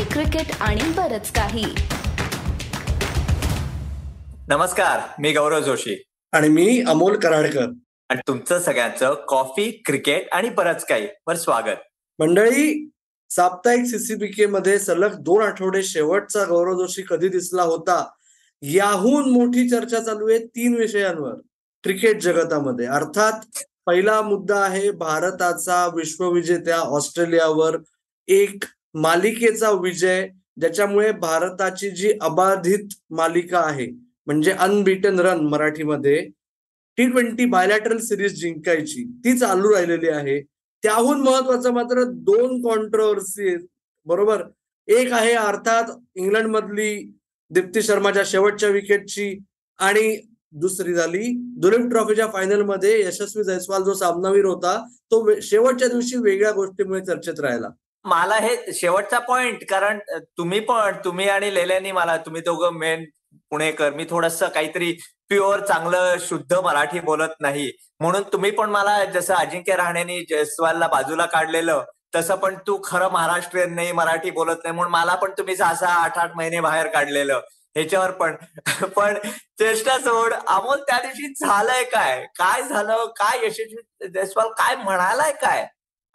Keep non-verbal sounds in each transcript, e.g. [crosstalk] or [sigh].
Coffee cricket आणि बरच काही. नमस्कार मी गौरव जोशी. आणि मी अमोल कराडकर. आणि तुमचं सगळ्यांचं कॉफी क्रिकेट आणि बरंच काही. वर स्वागत. मंडळी साप्ताहिक सीसीबीके मध्ये सलग दोन आठवडे शेवटचा गौरव जोशी कधी दिसला होता? याहून मोठी चर्चा चालू आहे तीन विषयांवर. क्रिकेट जगतामध्ये. अर्थात पहिला मुद्दा आहे भारताचा विश्वविजेत्या ऑस्ट्रेलियावर एक मालिकेचा विजय ज्याच्यामुळे भारताची जी अबाधित मालिका आहे म्हणजे अनबिटन रन मराठीमध्ये टी ट्वेंटी बायलॅटरल सिरीज जिंकायची ती चालू राहिलेली आहे. त्याहून महत्वाचं मात्र दोन कॉन्ट्रोवर्सी बरोबर? एक आहे अर्थात इंग्लंड मधली दीप्ती शर्माच्या शेवटच्या विकेटची आणि दुसरी झाली दुलीप ट्रॉफीच्या फायनलमध्ये यशस्वी जयस्वाल जो सामनावीर होता तो शेवटच्या दिवशी वेगळ्या गोष्टीमुळे चर्चेत राहिला. मला हे शेवटचा पॉइंट कारण तुम्ही पण तुम्ही आणि लेल्यानी मला तुम्ही दोघं मेन पुणेकर. मी थोडस काहीतरी प्युअर चांगलं शुद्ध मराठी बोलत नाही. म्हणून तुम्ही पण मला जसं अजिंक्य राहण्यानी जयस्वालला बाजूला काढलेलं तसं पण तू खरं महाराष्ट्रीयन नाही मराठी बोलत नाही म्हणून मला पण तुम्ही सहा सहा आठ आठ महिने बाहेर काढलेलं. ह्याच्यावर पण. [laughs] पण चेष्टा सोड अमोल त्या दिवशी झालंय काय? काय झालं? काय यशस्वी जयस्वाल काय म्हणालाय काय?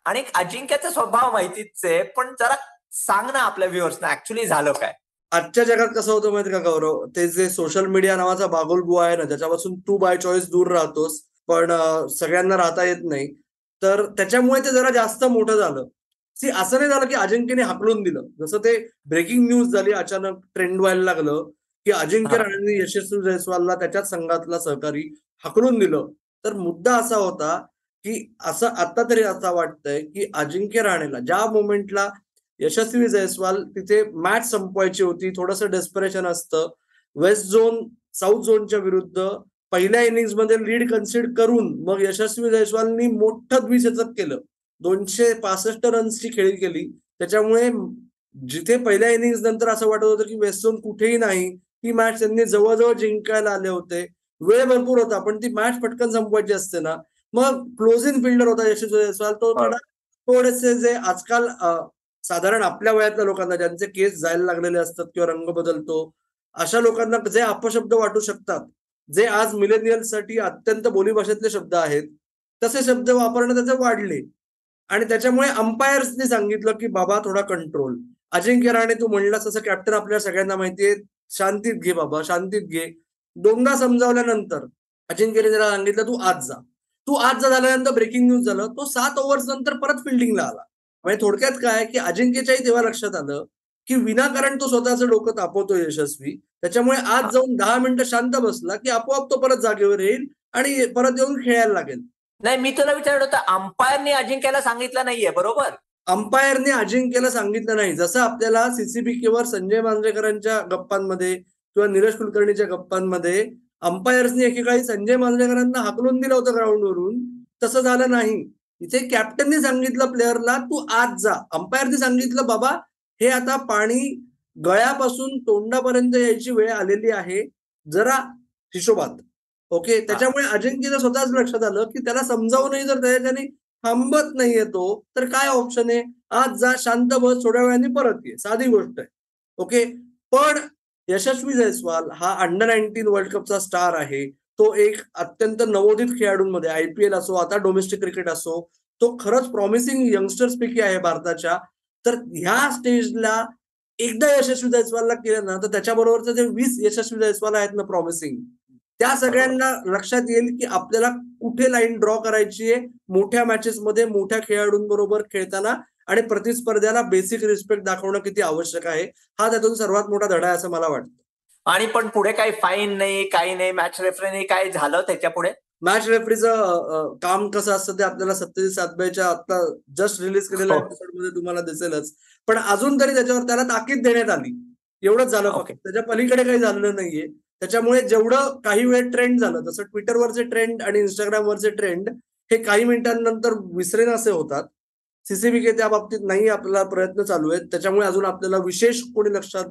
आणि अजिंक्याचा स्वभाव माहितीच आहे पण जरा सांग ना आपल्या व्ह्युअर्सना ऍक्च्युली झालं काय? आजच्या जगात कसं होतं माहिती का गौरव? ते जे सोशल मीडिया नावाचा बागोलबुवा आहे ना ज्याच्यापासून तू बाय चॉईस दूर राहतोस पण सगळ्यांना राहता येत नाही. तर त्याच्यामुळे ते जरा जास्त मोठं झालं. सी असं नाही झालं की अजिंक्यने हाकलून दिलं. जसं ते ब्रेकिंग न्यूज झाली अचानक ट्रेंड व्हायला लागलं की अजिंक्य राणेंनी यशस्वी जयस्वालला त्याच्याच संघातला सहकारी हाकलून दिलं. तर मुद्दा असा होता की असं आता तरी असं वाटतंय की अजिंक्य राणेला ज्या मोमेंटला यशस्वी जयस्वाल तिथे मॅच संपवायची होती थोडस डेस्परेशन असतं वेस्ट झोन साऊथ झोनच्या विरुद्ध पहिल्या इनिंग्समध्ये लीड कन्सिड करून मग यशस्वी जयस्वालनी मोठं द्विशतक केलं. दोनशे पासष्ट रन्सची खेळी केली. त्याच्यामुळे जिथे पहिल्या इनिंग्स नंतर असं वाटत होतं की वेस्ट झोन कुठेही नाही ती मॅच त्यांनी जवळजवळ जिंकायला आले होते. वेळ भरपूर होता पण ती मॅच पटकन संपवायची असते ना. मग क्लोजिंग फिल्डर होता यशस्वी जयस्वाल. तो थोडा थोडेसे जे आजकाल साधारण आपल्या वयातल्या लोकांना ज्यांचे केस जायला लागलेले असतात किंवा रंग बदलतो अशा लोकांना जे अपशब्द वाटू शकतात जे आज मिलेनियलसाठी अत्यंत बोलीभाषेतले शब्द आहेत तसे शब्द वापरणं त्याचे वाढले. आणि त्याच्यामुळे अंपायर्सने सांगितलं की बाबा थोडा कंट्रोल अजिंक्य राणे तू म्हणलास तसं कॅप्टन आपल्या सगळ्यांना माहितीये शांतीत घे बाबा शांतीत घे. दोनदा समजावल्यानंतर अजिंक्यने त्याला सांगितलं तू आज जा. तू आज जा झाल्यानंतर ब्रेकिंग न्यूज झालं तो सात ओव्हर्स नंतर परत फिल्डिंगला आला. म्हणजे थोडक्यात काय की अजिंक्यच्याही तेव्हा लक्षात आलं की विनाकारण तो स्वतःचं डोकं तापवतो यशस्वी. त्याच्यामुळे आज जाऊन दहा मिनिटं शांत बसला की आपोआप तो परत जागेवर येईल आणि परत येऊन खेळायला लागेल. नाही मी तुला विचारलं होतं अंपायरने अजिंक्यला सांगितलं नाहीये बरोबर? अंपायरने अजिंक्यला सांगितलं नाही. जसं आपल्याला सीसीबीकेवर संजय मांजरेकरांच्या गप्पांमध्ये किंवा नीरज कुलकर्णीच्या गप्पांमध्ये अंपायर्सने एकेकाळी संजय मांजरेकरांना हाकलून दिलं होतं ग्राउंडवरून. तसं झालं नाही. इथे कॅप्टनने सांगितलं प्लेअरला तू आज जा. अंपायरने सांगितलं बाबा हे आता पाणी गळ्यापासून तोंडापर्यंत यायची वेळ आलेली आहे. जरा हिशोबात. ओके? त्याच्यामुळे अजिंक्यला स्वतःच लक्षात आलं की त्याला समजावूनही जर त्याने थांबत नाहीये तो तर काय ऑप्शन आहे? आज जा शांत बस थोड्या वेळाने परत ये. साधी गोष्ट आहे. ओके? पण यशस्वी जयस्वाल हा अंडर नाईन्टीन वर्ल्ड कपचा स्टार आहे. तो एक अत्यंत नवोदित खेळाडूंमध्ये आय पी एल असो आता डोमेस्टिक क्रिकेट असो तो खरंच प्रॉमिसिंग यंगस्टर्स पैकी आहे भारताच्या. तर ह्या स्टेजला एकदा यशस्वी जयस्वालला केलं ना तर त्याच्याबरोबरचे जे वीस यशस्वी जयस्वाल आहेत ना प्रॉमिसिंग त्या सगळ्यांना लक्षात येईल की आपल्याला कुठे लाईन ड्रॉ करायची आहे? मोठ्या मॅचेस मध्ये मोठ्या खेळाडूंबरोबर खेळताना आणि प्रतिस्पर्ध्याला बेसिक रिस्पेक्ट दाखवणं किती आवश्यक आहे हा त्यातून सर्वात मोठा धडा आहे असं मला वाटतं. आणि पण पुढे काही फाईन नाही काही नाही मॅच रेफरीने काय झालं त्याच्या पुढे? मॅच रेफरीचं काम कसं असतं ते आपल्याला सत्यजित सातबाईच्या आता जस्ट रिलीज केलेल्या एपिसोडमध्ये तुम्हाला दिसेलच. पण अजून तरी त्याच्यावर त्याला ताकीद देण्यात आली. एवढंच झालं फक्त. त्याच्या पलीकडे काही झालेलं नाहीये. त्याच्यामुळे जेवढं काही वेळ ट्रेंड झालं जसं ट्विटरवरचे ट्रेंड आणि इंस्टाग्रामवरचे ट्रेंड हे काही मिनिटांनंतर विसरेन असे होतात. सीसीबीके त्या बाबतीत नाही आपल्याला प्रयत्न चालू आहेत. त्याच्यामुळे अजून आपल्याला विशेष कोणी लक्षात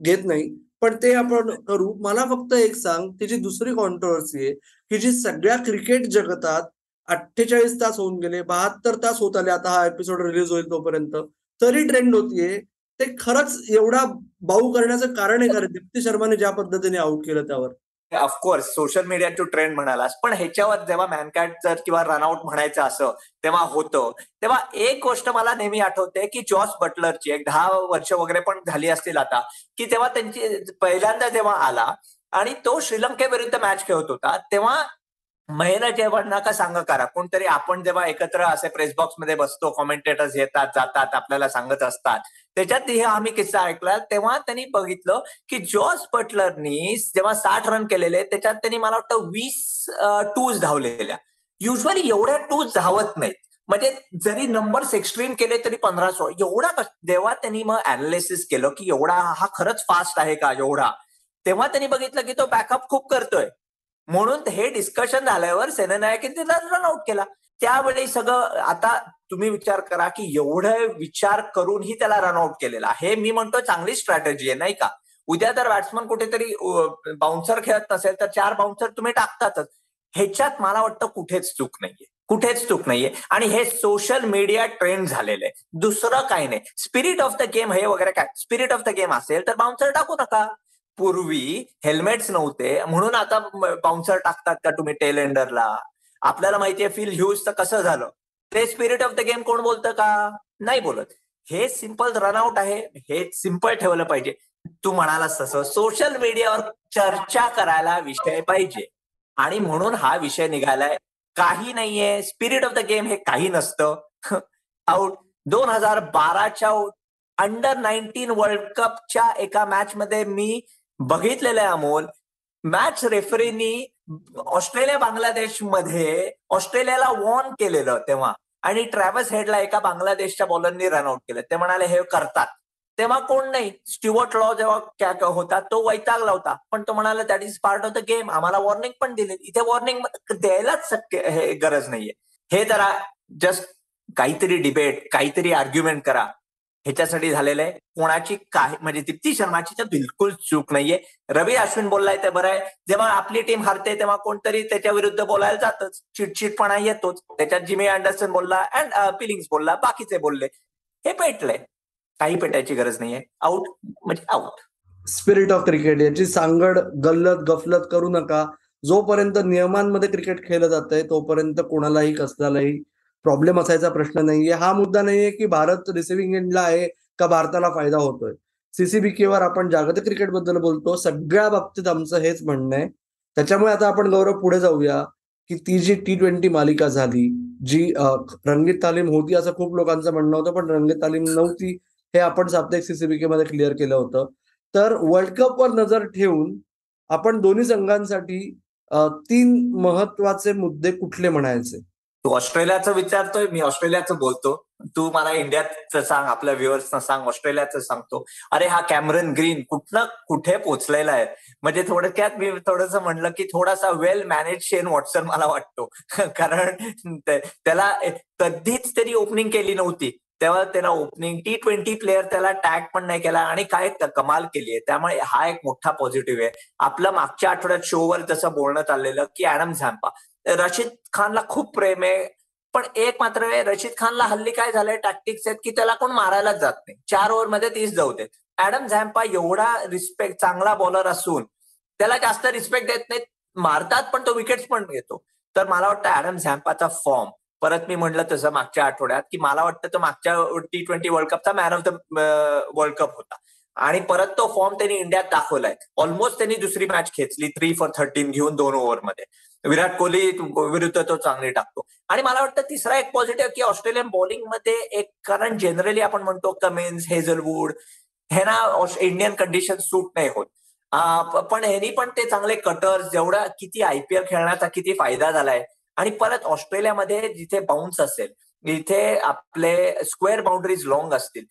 घेत नाही. पण ते आपण करू. मला फक्त एक सांग ती जी दुसरी कॉन्ट्रोवर्सी आहे की जी सगळ्या क्रिकेट जगतात अठ्ठेचाळीस तास होऊन गेले बहात्तर तास होत आले आता हा एपिसोड रिलीज होईल तोपर्यंत. तरी ट्रेंड होतीये. ते खरंच एवढा बाऊ करण्याचं कारण आहे का दीप्ती शर्माने ज्या पद्धतीने आउट केलं त्यावर? Of course social media to trend म्हणालास. पण ह्याच्यावर जेव्हा मॅनकॅट जर किंवा रनआउट म्हणायचं असं तेव्हा होतं. तेव्हा एक गोष्ट मला नेहमी आठवते की जॉस बटलरची एक दहा वर्ष वगैरे पण झाली असतील आता की तेव्हा त्यांची पहिल्यांदा जेव्हा आला आणि तो श्रीलंकेविरुद्ध मॅच खेळत होता तेव्हा महिला जेव्हा नका सांगा करा कोणतरी आपण जेव्हा एकत्र असे प्रेस बॉक्समध्ये बसतो कॉमेंटेटर्स येतात जातात आपल्याला सांगत असतात. त्याच्यात हे आम्ही किस्सा ऐकला तेव्हा त्यांनी बघितलं की जॉर्ज बटलरनी जेव्हा साठ रन केलेले त्याच्यात त्यांनी मला वाटतं वीस टूज धावलेल्या. युजली एवढ्या टूज धावत नाहीत. म्हणजे जरी नंबर्स एक्स्ट्रीम केले तरी पंधरा सोळा एवढा जेव्हा त्यांनी मग अनालिसिस केलं की एवढा हा खरंच फास्ट आहे का एवढा. तेव्हा त्यांनी बघितलं की तो बॅकअप खूप करतोय. म्हणून हे डिस्कशन झाल्यावर सेनानायकांनी त्याला रनआउट केला. त्यावेळी सगळं आता तुम्ही विचार करा की एवढं विचार करूनही त्याला रनआउट केलेला हे मी म्हणतो चांगली स्ट्रॅटेजी आहे नाही का? उद्या जर बॅट्समन कुठेतरी बाउन्सर खेळत नसेल तर चार बाउन्सर तुम्ही टाकतातच. ह्याच्यात मला वाटतं कुठेच चूक नाहीये. कुठेच चूक नाहीये. आणि हे सोशल मीडिया ट्रेंड झालेलं आहे. दुसरं काही नाही. स्पिरिट ऑफ द गेम हे वगैरे काय? स्पिरिट ऑफ द गेम असेल तर बाउन्सर टाकू नका. पूर्वी हेल्मेट्स नव्हते. म्हणून आता बाउन्सर टाकतात का तुम्ही टेलेंडरला आपल्याला माहितीये फिल ह्यूजचं कसं झालं? ते स्पिरिट ऑफ द गेम कोण बोलतं का? नाही बोलत. हे सिंपल रनआउट आहे. हे सिंपल ठेवलं पाहिजे. तू म्हणालास तसं सोशल मीडियावर चर्चा करायला विषय पाहिजे. आणि म्हणून हा विषय निघालाय. काही नाहीये. स्पिरिट ऑफ द गेम हे काही नसतं. [laughs] आउट दोन हजार बाराच्या अंडर नाईन्टीन वर्ल्ड कपच्या एका मॅच मध्ये मी बघितलेलं आहे अमोल. मॅच रेफरीनी ऑस्ट्रेलिया बांगलादेशमध्ये ऑस्ट्रेलियाला वॉर्न केलेलं तेव्हा. आणि ट्रॅव्हल्स हेडला एका बांगलादेशच्या बॉलरनी रनआउट केलं. ते म्हणाले हे करतात. तेव्हा कोण नाही. स्टिवर्ट लॉ जेव्हा होता तो वैतागला होता. पण तो म्हणाला that is part of the game आम्हाला वॉर्निंग पण दिली इथे वॉर्निंग द्यायलाच शक्य हे गरज नाहीये. हे जरा जस्ट काहीतरी डिबेट काहीतरी आर्ग्युमेंट करा. ह्याच्यासाठी झालेलं आहे. कोणाची काही म्हणजे दीप्ती शर्माची तर बिलकुल चूक नाहीये. रवी अश्विन बोललाय ते बरं आहे. जेव्हा आपली टीम हरते तेव्हा कोणतरी त्याच्या विरुद्ध बोलायला जातच. चिटचिटपणा येतोच. त्याच्यात जिमी अँडरसन बोलला अँड पिलिंग्स बोलला. बाकीचे बोलले. हे पेटलंय. काही पेटायची गरज नाहीये. आउट म्हणजे आउट स्पिरिट ऑफ क्रिकेट याची सांगड गल्लत गफलत करू नका. जोपर्यंत नियमांमध्ये क्रिकेट खेळलं जात आहे तोपर्यंत कोणालाही कसल्यालाही प्रॉब्लेम असायचा प्रश्न नाहीये. हा मुद्दा नाहीये की भारत रिसिव्हिंग एंडला आहे का भारताला फायदा होतोय. सीसीबीकेवर आपण जागतिक क्रिकेटबद्दल बोलतो. सगळ्या बाबतीत आमचं हेच म्हणणं आहे. त्याच्यामुळे आता आपण गौरव पुढे जाऊया की ती जी टी ट्वेंटी मालिका झाली जी रंगीत तालीम होती असं खूप लोकांचं म्हणणं होतं पण रंगीत तालीम नव्हती हे आपण साप्ताहिक सीसीबीके मध्ये क्लिअर केलं होतं. तर वर्ल्ड कपवर नजर ठेवून आपण दोन्ही संघांसाठी तीन महत्त्वाचे मुद्दे कुठले म्हणायचे? तू ऑस्ट्रेलियाचं विचारतोय मी ऑस्ट्रेलियाचं बोलतो. तू मला इंडियाचं सांग आपल्या व्ह्युअर्सना सांग ऑस्ट्रेलियाचं सांगतो. अरे हा कॅमरन ग्रीन कुठनं कुठे पोचलेला आहे? म्हणजे थोडक्यात मी थोडस म्हणलं की थोडासा वेल मॅनेज शेन वॉटसन मला वाटतो. [laughs] कारण त्याला कधीच तरी ओपनिंग केली नव्हती. तेव्हा त्याला ओपनिंग टी ट्वेंटी प्लेअर त्याला टॅग पण नाही केला आणि काय कमाल केली आहे. त्यामुळे हा एक मोठा पॉझिटिव्ह आहे. आपलं मागच्या आठवड्यात शोवर जसं बोलणं आलेलं की ऍडम झॅम्पा रशीद खानला खूप प्रेम आहे. पण एक मात्र रशीद खानला हल्ली काय झालंय टॅक्टिक्स आहेत की त्याला कोण मारायलाच जात नाही. चार ओव्हरमध्ये तीस जाऊ देत. ऍडम झॅम्पा एवढा रिस्पेक्ट चांगला बॉलर असून त्याला जास्त रिस्पेक्ट देत नाहीत. मारतात पण तो विकेट्स पण घेतो. तर मला वाटतं ऍडम झॅम्पाचा फॉर्म परत मी म्हटलं तसं मागच्या आठवड्यात की मला वाटतं तो मागच्या T twenty world कपचा man of the world cup होता. आणि परत तो फॉर्म त्यांनी इंडियात दाखवलाय. ऑलमोस्ट त्यांनी दुसरी मॅच खेचली थ्री फॉर थर्टीन घेऊन दोन ओव्हरमध्ये विराट कोहली विरुद्ध तो चांगली टाकतो. आणि मला वाटतं तिसरा एक पॉझिटिव्ह की ऑस्ट्रेलियन बॉलिंगमध्ये एक कारण जनरली आपण म्हणतो कमिन्स हेझलवूड हे ना इंडियन कंडिशन सूट नाही होत. पण ह्यांनी पण ते चांगले कटर्स जेवढा किती आयपीएल खेळण्याचा किती फायदा झालाय. आणि परत ऑस्ट्रेलियामध्ये जिथे बाउन्स असेल इथे आपले स्क्वेअर बाउंड्रीज लॉंग असतील.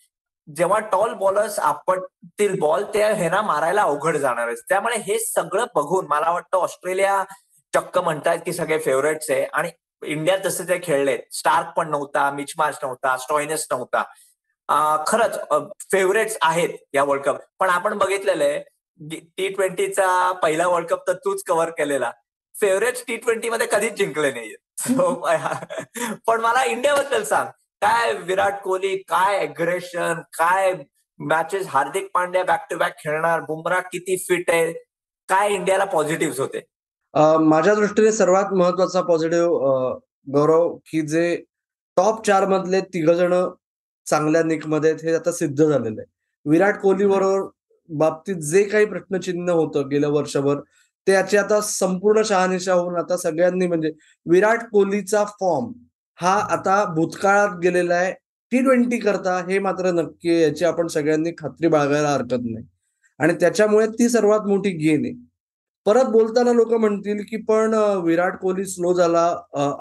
जेव्हा टॉल बॉलर्स आपटतील बॉल ते हे ना मारायला अवघड जाणार आहे त्यामुळे हे सगळं बघून मला वाटतं ऑस्ट्रेलिया चक्क म्हणतायत की सगळे फेवरेट्स आहे. आणि इंडियात जसे ते खेळले स्टार्क पण नव्हता मिच मार्च नव्हता स्टॉइनस नव्हता. खरंच फेवरेट्स आहेत या वर्ल्ड कप पण आपण बघितलेलं आहे टी ट्वेंटीचा पहिला वर्ल्ड कप तर तूच कव्हर केलेला. फेवरेट टी ट्वेंटी मध्ये कधीच जिंकले नाहीये [laughs] [laughs] पण मला इंडियाबद्दल सांग. काय विराट कोहली काय अग्रेशन काय matches Hardik Pandya back to back खेळणार बुमरा किती फिट आहे काय इंडियाला पॉझिटिव्ह होते? माझ्या दृष्टीने सर्वात महत्त्वाचा पॉझिटिव्ह गौरव की जे टॉप चार मधले तिघ जण चांगल्या निकमध्ये हे आता सिद्ध झालेलं आहे. विराट कोहली बरोबर बाबतीत जे काही प्रश्नचिन्ह होतं गेल्या वर्षभर ते याची आता संपूर्ण शहानिशा होऊन आता सगळ्यांनी म्हणजे विराट कोहलीचा फॉर्म हा आता भूतकाळात गेलेला आहे. टी ट्वेंटी करता हे मात्र नक्की याची आपण सगळ्यांनी खात्री बाळगायला हरकत नाही. आणि त्याच्यामुळे ती सर्वात मोठी गेन आहे. परत बोलताना लोक म्हणतील की पण विराट कोहली स्लो झाला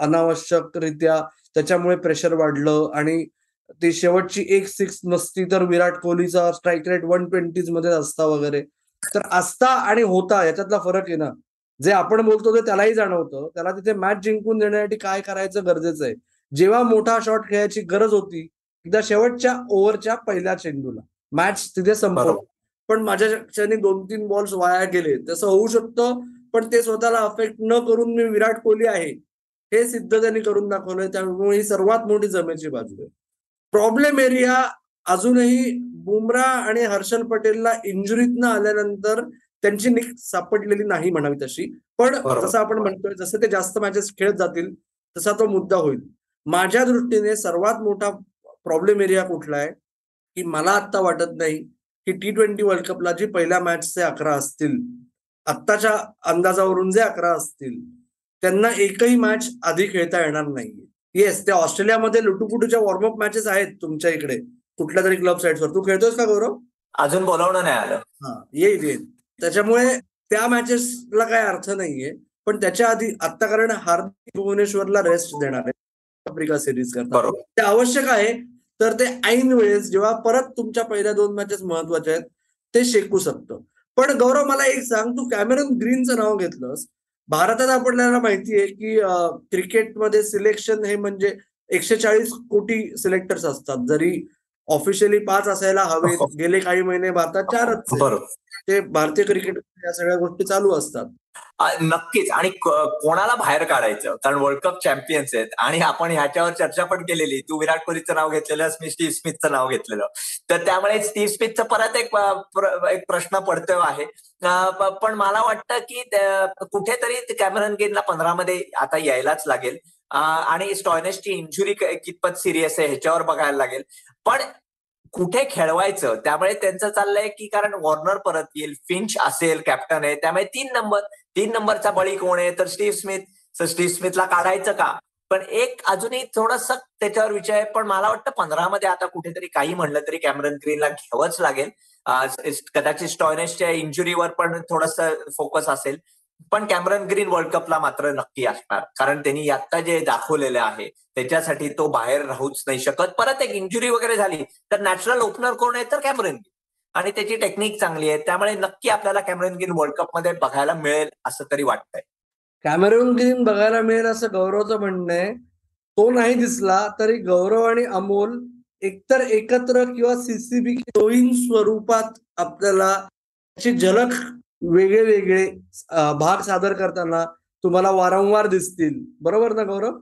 अनावश्यकरित्या त्याच्यामुळे प्रेशर वाढलं आणि ती शेवटची एक सिक्स नसती तर विराट कोहलीचा स्ट्राईक रेट वन ट्वेंटीजमध्ये असता वगैरे. तर असता आणि होता याच्यातला फरक आहे ना. जे आपण बोलतो ते त्यालाही जाणवतं. त्याला तिथे मॅच जिंकून देण्यासाठी काय करायचं गरजेचं आहे. जेव्हा मोठा शॉट खेळायची गरज होती एकदा शेवटच्या ओव्हरच्या पहिल्या चेंडूला. मॅच तिथे बरोबर. पण माझ्या लक्षाने दोन तीन बॉल्स वाया गेले. तसं होऊ शकतं पण ते स्वतःला अफेक्ट न करून मी विराट कोहली आहे हे सिद्ध त्यांनी करून दाखवलंय. त्यामुळे ही सर्वात मोठी जमेची बाजू आहे. प्रॉब्लेम एरिया अजूनही बुमरा आणि हर्षल पटेलला इंजुरीतनं आल्यानंतर त्यांची निक सापडलेली नाही म्हणावी तशी. पण. जसं आपण म्हणतोय जसं ते जास्त मॅचेस खेळत जातील तसा तो मुद्दा होईल. माझ्या दृष्टीने सर्वात मोठा प्रॉब्लेम एरिया कुठला आहे? की मला आता वाटत नाही की टी ट्वेंटी वर्ल्ड कपला जी पहिल्या मॅचचे अकरा असतील आत्ताच्या अंदाजावरून जे अकरा असतील त्यांना एकही मॅच आधी खेळता येणार नाहीये. येस त्या ऑस्ट्रेलियामध्ये लुटूपुटूच्या वॉर्मअप मॅचेस आहेत तुमच्या इकडे. कुठल्या तरी क्लब साईट्सवर तू खेळतोस का गौरव? अजून बोलावणं नाही आलं. हा येईल येईल त्याच्यामुळे त्या मॅचेसला काय अर्थ नाहीये. पण त्याच्या आधी आता कारण हार्दिक भुवनेश्वरला रेस्ट देणार आहे. आफ्रिका सिरीज करता बरोबर. ते आवश्यक आहे तर ते ऐन वेळेस जेव्हा परत तुमच्या पहिल्या दोन मॅचेस महत्त्वाच्या आहेत ते शेकू शकतं. पण गौरव मला एक सांग तू कॅमेरन ग्रीनचं नाव घेतलंस. भारतात आपल्याला माहिती आहे की क्रिकेटमध्ये सिलेक्शन हे म्हणजे एकशे चाळीस कोटी सिलेक्टर्स असतात. जरी ऑफिशियली पाच असायला हवेत [laughs] गेले काही महिने भारतात चारच ते भारतीय क्रिकेट या सगळ्या गोष्टी चालू असतात. नक्कीच. आणि कोणाला बाहेर काढायचं? कारण वर्ल्ड कप चॅम्पियन्स आहेत. आणि आपण ह्याच्यावर चर्चा पण केलेली. तू विराट कोहलीचं नाव घेतलेलं मी स्टीव्ह स्मिथचं नाव घेतलेलं. तर त्यामुळे स्टीव्ह स्मिथचं परत एक एक प्रश्न पडतोय आहे. पण मला वाटतं की कुठेतरी कॅमेरन गेनला पंधरा मध्ये आता यायलाच लागेल. आणि स्टॉयनेसची इंजुरी कितपत सिरियस आहे ह्याच्यावर बघायला लागेल. पण कुठे खेळवायचं? त्यामुळे त्यांचं चाललंय की कारण वॉर्नर परत येईल फिंच असेल कॅप्टन आहे. त्यामुळे तीन नंबर तीन नंबरचा बळी कोण आहे? तर स्टीव्ह स्मिथ. तर स्टीव्ह स्मिथला काढायचं का? पण एक अजूनही थोडस त्याच्यावर विचार आहे. पण मला वाटतं पंधरा मध्ये आता कुठेतरी काही म्हणलं तरी कॅमेरन ग्रीनला घ्यावंच लागेल. कदाचित स्टॉयनेसच्या इंजुरीवर पण थोडस फोकस असेल. पण कॅमेरन ग्रीन वर्ल्ड कपला मात्र नक्की असणार. कारण त्यांनी आता जे दाखवलेलं आहे त्याच्यासाठी तो बाहेर राहूच नाही शकत. परत एक इंजुरी वगैरे झाली तर नॅचरल ओपनर कोण आहे? तर कॅमरन ग्रीन. आणि त्याची टेक्निक चांगली आहे. त्यामुळे नक्की आपल्याला कॅमरन ग्रीन वर्ल्ड कपमध्ये बघायला मिळेल असं तरी वाटतंय. कॅमेरून ग्रीन बघायला मिळेल असं गौरवचं म्हणणं आहे. तो नाही दिसला तरी गौरव आणि अमोल एकतर एकत्र किंवा सीसीबी स्वरूपात आपल्याला त्याची झलक वेगळे वेगळे भाग सादर करताना तुम्हाला वारंवार दिसतील. बरोबर ना गौरव?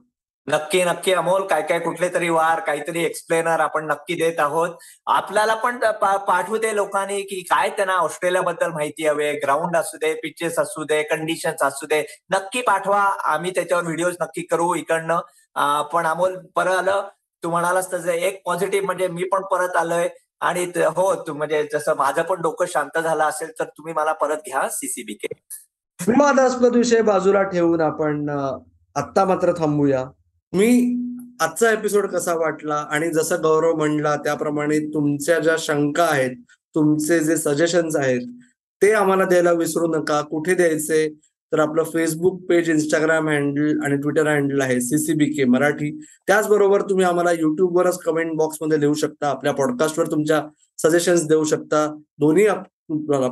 नक्की नक्की अमोल. काय काय कुठले तरी वार काहीतरी एक्सप्लेनर आपण नक्की देत आहोत. आपल्याला पण पाठवू दे लोकांनी की काय त्यांना ऑस्ट्रेलियाबद्दल माहिती हवे. ग्राउंड असू दे पिचेस असू दे कंडिशन्स असू दे. नक्की पाठवा. आम्ही त्याच्यावर व्हिडिओज नक्की करू इकडनं. पण अमोल परत आलं. तू म्हणालास तसं एक पॉझिटिव्ह म्हणजे मी पण परत आलोय. आणि हो म्हणजे जसं माझं पण डोकं शांत झालं असेल तर तुम्ही मला परत घ्या सीसीबी के विवादास्पद विषय बाजूला ठेवून आपण आत्ता मात्र थांबूया. मी आजचा एपिसोड कसा वाटला आणि जसं गौरव म्हणला त्याप्रमाणे तुमच्या ज्या शंका आहेत तुमचे जे सजेशन्स आहेत ते आम्हाला द्यायला विसरू नका. कुठे द्यायचे? तर आपलं फेसबुक पेज इंस्टाग्राम हँडल आणि ट्विटर हँडल आहे सीसीबी के मराठी. त्याचबरोबर तुम्ही आम्हाला युट्यूबवरच कमेंट बॉक्समध्ये लिहू शकता. आपल्या पॉडकास्टवर तुमच्या सजेशन्स देऊ शकता. दोन्ही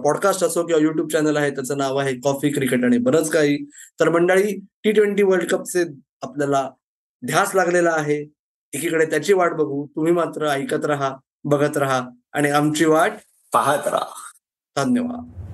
पॉडकास्ट असो किंवा युट्यूब चॅनल आहे त्याचं नाव आहे कॉफी क्रिकेट आणि बरंच काही. तर मंडळी टी ट्वेंटी वर्ल्ड कपचे आपल्याला ध्यास लागलेला आहे. एकीकडे त्याची वाट बघू. तुम्ही मात्र ऐकत राहा बघत राहा आणि आमची वाट पाहत राहा. धन्यवाद.